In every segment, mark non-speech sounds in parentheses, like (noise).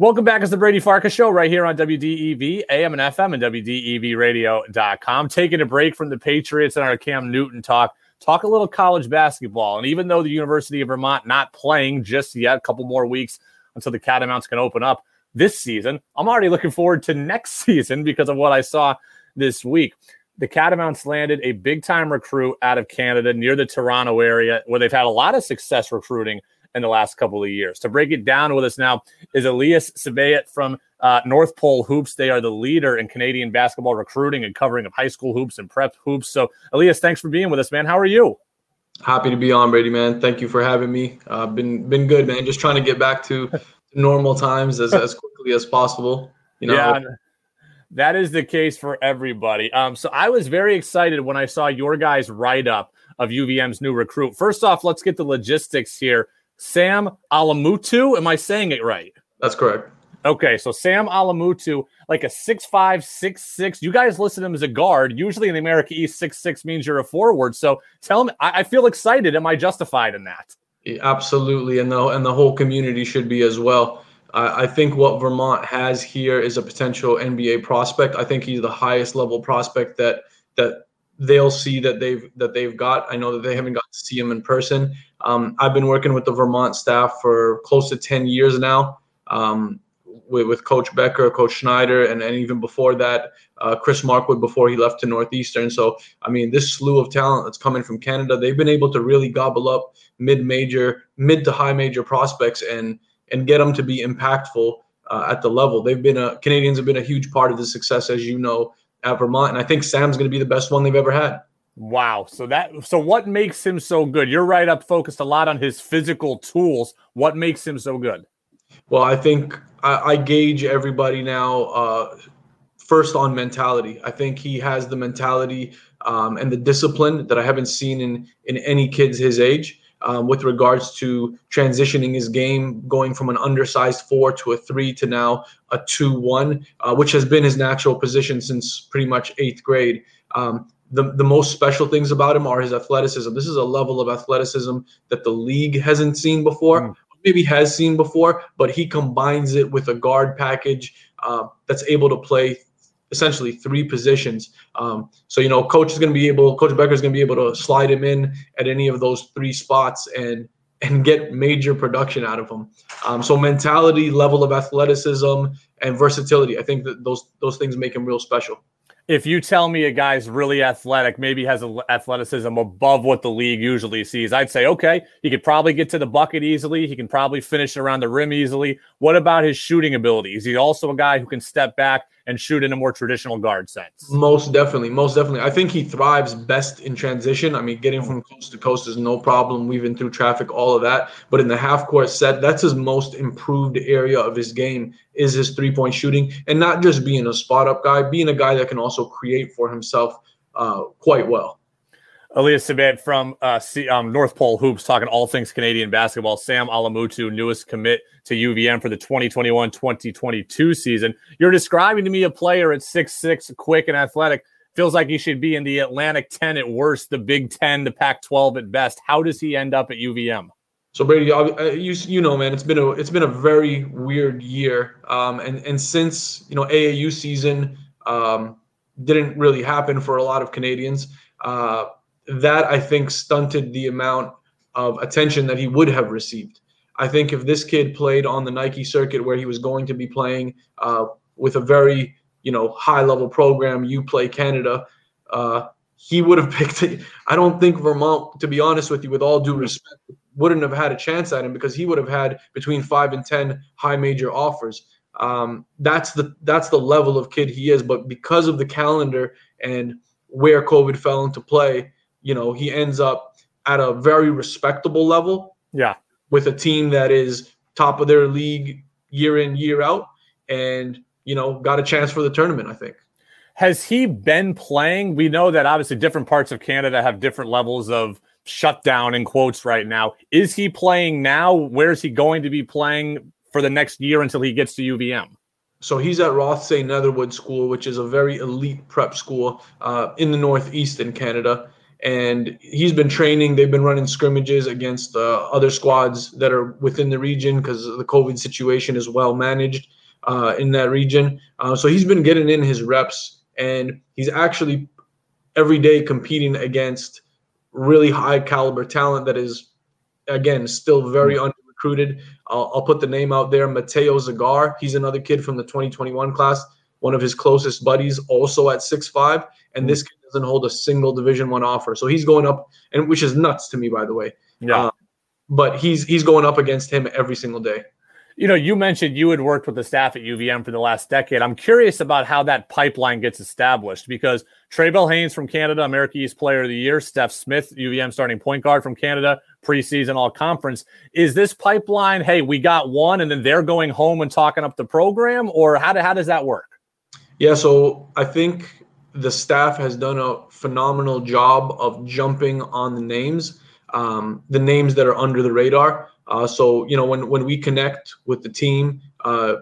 Welcome back. It's the Brady Farkas Show right here on WDEV, AM and FM, and WDEVradio.com. Taking a break from the Patriots and our Cam Newton talk, talk a little college basketball. And even though the University of Vermont not playing just yet, a couple more weeks until the Catamounts can open up this season, I'm already looking forward to next (laughs) season because of what I saw this week. The Catamounts landed a big time recruit out of Canada near the Toronto area where they've had a lot of success recruiting in the last couple of years. To break it down with us now is Elias Sbiet from uh, North Pole Hoops. They are the leader in Canadian basketball recruiting and covering of high school hoops and prep hoops. So, Elias, thanks for being with us, man. How are you? Happy to be on, Brady, man. Thank you for having me. Uh, been been good, man. Just trying to get back to (laughs) normal times as, as quickly as possible. You know. Yeah. That is the case for everybody. Um, so I was very excited when I saw your guys' write up of UVM's new recruit. First off, let's get the logistics here. Sam Alamutu. Am I saying it right? That's correct. Okay, so Sam Alamutu, like a six five, six six. You guys listen to him as a guard. Usually in the America East, six six means you're a forward. So tell me, I, I feel excited. Am I justified in that? Yeah, absolutely, and the and the whole community should be as well. I, I think what Vermont has here is a potential NBA prospect. I think he's the highest level prospect that that they'll see that they've that they've got. I know that they haven't got to see him in person. Um, I've been working with the Vermont staff for close to ten years now. Um, with, with, Coach Becker, Coach Schneider, and, and even before that, uh, Chris Markwood before he left to Northeastern. So, I mean, this slew of talent that's coming from Canada, they've been able to really gobble up mid-major, mid to high major prospects and and get them to be impactful uh, at the level. They've been a Canadians have been a huge part of the success, as you know, at Vermont, and I think Sam's going to be the best one they've ever had. Wow. So that so what makes him so good? You're right up focused a lot on his physical tools. What makes him so good? Well, I think I, I gauge everybody now uh, first on mentality. I think he has the mentality um, and the discipline that I haven't seen in in any kids his age um, with regards to transitioning his game, going from an undersized four to a three to now a two one, uh, which has been his natural position since pretty much eighth grade. Um, the, the most special things about him are his athleticism. This is a level of athleticism that the league hasn't seen before, mm. maybe has seen before, but he combines it with a guard package uh, that's able to play essentially three positions. Um, so you know, coach is going to be able, Coach Becker is going to be able to slide him in at any of those three spots and and get major production out of him. Um, so mentality, level of athleticism, and versatility. I think that those those things make him real special if you tell me a guy's really athletic, maybe has athleticism above what the league usually sees, I'd say, okay, he could probably get to the bucket easily. He can probably finish around the rim easily. What about his shooting ability? Is he also a guy who can step back and shoot in a more traditional guard sense? Most definitely. Most definitely. I think he thrives best in transition. I mean, getting from coast to coast is no problem, weaving through traffic, all of that. But in the half court set, that's his most improved area of his game is his three point shooting and not just being a spot up guy, being a guy that can also create for himself uh, quite well. Elias Sbiet from uh, C- um, North Pole Hoops talking all things Canadian basketball. Sam Alamutu, newest commit to UVM for the 2021 2022 season. You're describing to me a player at six six, quick and athletic. Feels like he should be in the Atlantic 10 at worst, the Big 10, the Pac 12 at best. How does he end up at UVM? So Brady, you you know, man, it's been a it's been a very weird year, um, and and since you know AAU season um, didn't really happen for a lot of Canadians, uh, that I think stunted the amount of attention that he would have received. I think if this kid played on the Nike circuit where he was going to be playing uh, with a very you know high level program, you play Canada, uh, he would have (laughs) picked it. I don't think Vermont, to be honest with you, with all due respect, wouldn't have had a chance at him because he would have had between five and ten high major offers. Um, that's the that's the level of kid he is. But because of the calendar and where COVID fell into play, you know, he ends up at a very respectable level. Yeah. With a team that is top of their league year in, year out, and you know, got a chance for the tournament, I think. Has he been playing? We know that obviously different parts of Canada have different levels of shutdown in quotes right now. Is he playing now? Where's he going to be playing for the next year until he gets to UVM? So he's at Rothesay Netherwood School, which is a very elite prep school uh, in the Northeast in Canada. and he's been training. They've been running scrimmages against uh, other squads that are within the region because the COVID situation is well managed uh, in that region. Uh, so he's been getting in his reps, and he's actually every day competing against really high caliber talent that is, again, still very mm-hmm. Recruited. I'll, I'll, put the name out there. Mateo Zagar. He's another kid from the 2021 class. One of his closest buddies, also at six five, and this kid doesn't hold a single Division One offer. So he's going up, and which is nuts to me, by the way. Yeah. Um, but he's he's going up against him every single day. You know, you mentioned you had worked with the staff at UVM for the last decade. I'm curious about how that pipeline gets established because Trae Bell-Haynes from Canada, America East Player of the Year, Stef Smith, UVM starting point guard from Canada, preseason all conference. Is this pipeline, hey, we got one and then they're going home and talking up the program, or how, do, how does that work? Yeah, so I think the staff has done a phenomenal job of jumping on the names, um, the names that are under the radar. Uh, so you know when when we connect with the team, uh,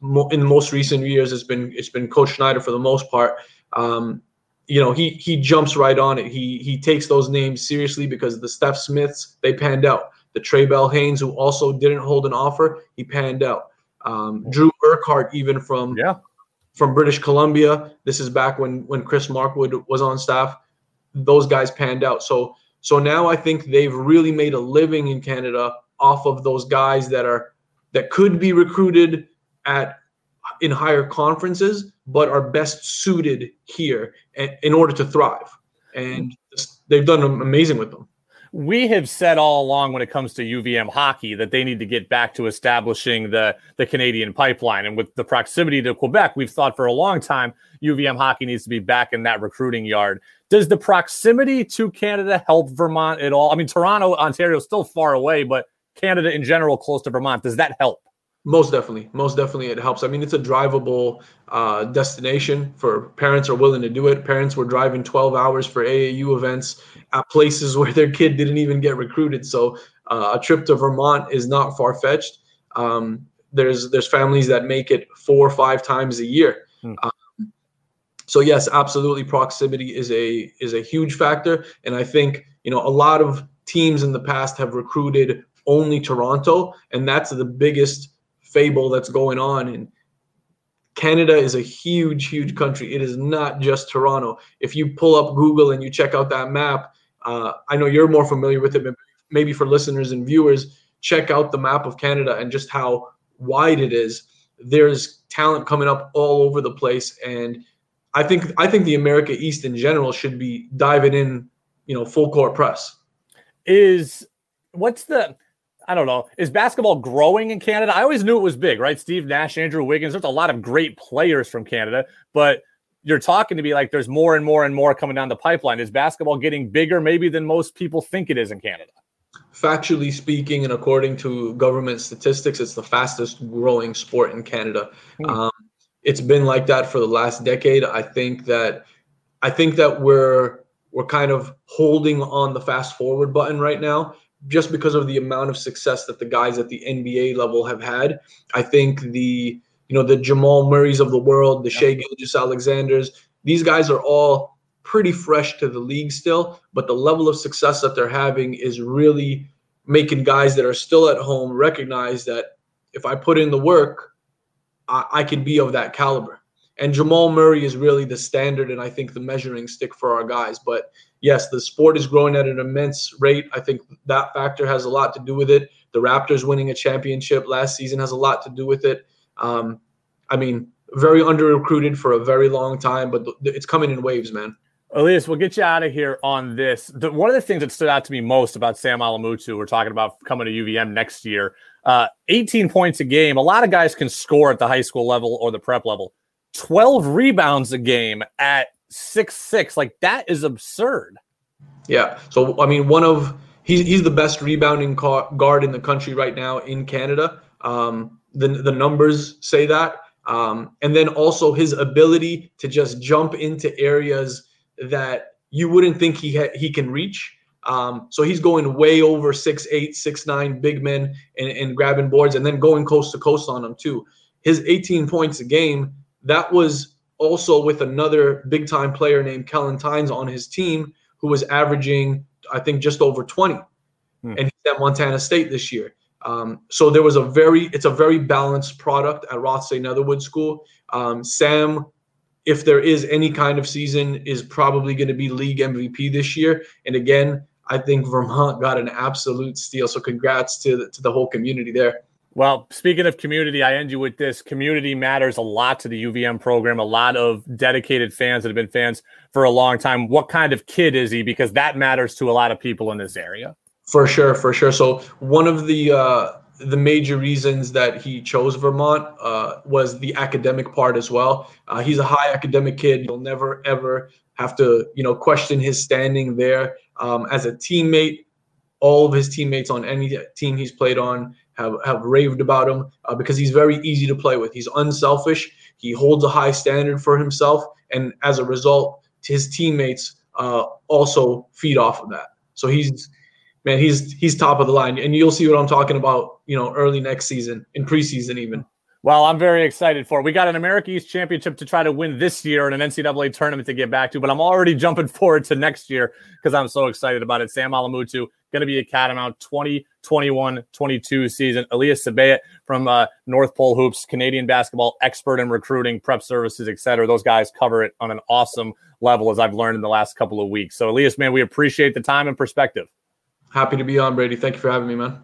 mo- in the most recent years, it's been it's been Coach Schneider for the most part. Um, you know he he jumps right on it. He he takes those names seriously because the Steph Smiths they panned out. The Trae Bell-Haynes, who also didn't hold an offer, he panned out. Um, Drew Urquhart, even from yeah. from British Columbia. This is back when when Chris Markwood was on staff. Those guys panned out. So so now I think they've really made a living in Canada off of those guys that are that could be recruited at in higher conferences but are best suited here in order to thrive. And they've done amazing with them. We have said all along when it comes to UVM hockey that they need to get back to establishing the the Canadian pipeline. And with the proximity to Quebec we've thought for a long time UVM hockey needs to be back in that recruiting yard. Does the proximity to Canada help Vermont at all? I mean Toronto Ontario is still far away but Canada in general close to Vermont. Does that help? Most definitely, most definitely, it helps. I mean, it's a drivable uh, destination for parents are willing to do it. Parents were driving 12 hours for AAU events at places (laughs) where their kid didn't even get recruited. So uh, a trip to Vermont is not far fetched. Um, there's there's families that make it four or five times a year. Hmm. Um, so yes, absolutely, proximity is a is a huge factor, and I think you know a lot of teams in the past have recruited only Toronto, and that's the biggest fable that's going on. And Canada is a huge, huge country. It is not just Toronto. If you pull up Google and you check out that map, uh, I know you're more familiar with it, but maybe for listeners and viewers, check out the map of Canada and just how wide it is. There's talent coming up all over the place, and I think I think the America East in general should be diving in, you know, full court press. Is what's the I don't know. Is basketball growing in Canada? I always knew it was big, right? Steve Nash, Andrew Wiggins. There's a lot of great players from Canada, but you're talking to me like there's more and more and more coming down the pipeline. Is basketball getting bigger maybe than most people think it is in Canada? Factually speaking, and according to government statistics, it's the fastest growing sport in Canada. Hmm. Um, it's been like that for the last decade. I think that I think that we're we're kind of holding on the fast forward button right now just because of the amount of success that the guys at the NBA level have had. I think the you know the Jamal Murrays of the world, the yeah. Shai Gilgeous-Alexanders, these guys are all pretty fresh to the league still, but the level of success that they're having is really making guys that are still at home recognize that if I put in the work, I, I can be of that caliber. And Jamal Murray is really the standard and I think the measuring stick for our guys. But yes, the sport is growing at an immense rate. I think that factor has a lot to do with it. The Raptors winning a championship last season has a lot to do with it. Um, I mean, very under recruited for a very long time, but it's coming in waves, man. Elias, we'll get you out of here on this. The, one of the things that stood out to me most about Sam Alamutu, we're talking about coming to UVM next year, uh, 18 points a game. A lot of guys can score at the high school level or the prep level. 12 rebounds a game at six six. Like that is absurd. Yeah. So I mean, one of he's he's the best rebounding guard in the country right now in Canada. Um, the the numbers say that. Um, and then also his ability to just jump into areas that you wouldn't think he ha- he can reach. Um, so he's going way over six eight, six nine big men and, and grabbing boards and then going coast to coast on them too. His 18 points a game that was also with another big time player named Kellen Tynes on his team, who was averaging, I think, just over 20. Hmm. And he's at Montana State this year. Um, so there was a very, it's a very balanced product at Rothesay Netherwood School. Um, Sam, if there is any kind of season, is probably going to be league MVP this year. And again, I think Vermont got an absolute steal. So congrats to the, to the whole community there. Well, speaking of community, I end you with this. Community matters a lot to the UVM program. A lot of dedicated fans that have been fans for a long time. What kind of kid is he? Because that matters to a lot of people in this area. For sure, for sure. So one of the uh, the major reasons that he chose Vermont uh, was the academic part as well. Uh, he's a high academic kid. You'll never ever have to you know question his standing there um, as a teammate. All of his teammates on any team he's played on have have raved about him uh, because he's very easy to play with. He's unselfish. He holds a high standard for himself, and as a result, his teammates uh, also feed off of that. So he's man, he's he's top of the line, and you'll see what I'm talking about. You know, early next season, in preseason, even. Well, I'm very excited for it. We got an America East Championship to try to win this year and an NCAA tournament to get back to, but I'm already jumping (laughs) forward to next year because I'm so excited about it. Sam Alamutu going to be a Catamount 2021 22 season. Elias Sbiet from uh, North Pole Hoops, Canadian basketball expert in recruiting, prep services, et cetera. Those guys cover it on an awesome level, as I've learned in the last couple of weeks. So, Elias, man, we appreciate the time and perspective. Happy to be on, Brady. Thank you for having me, man.